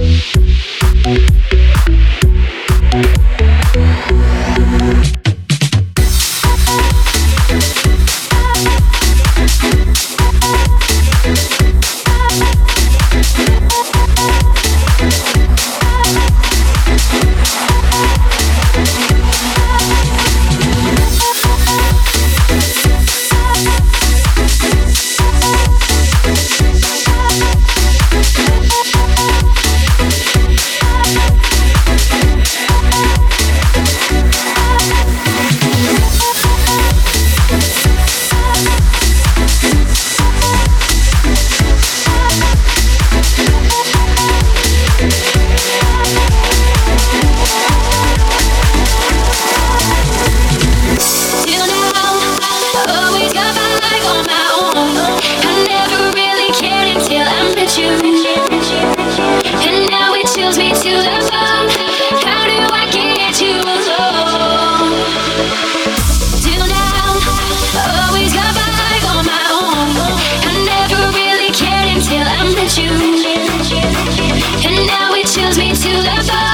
And now it chills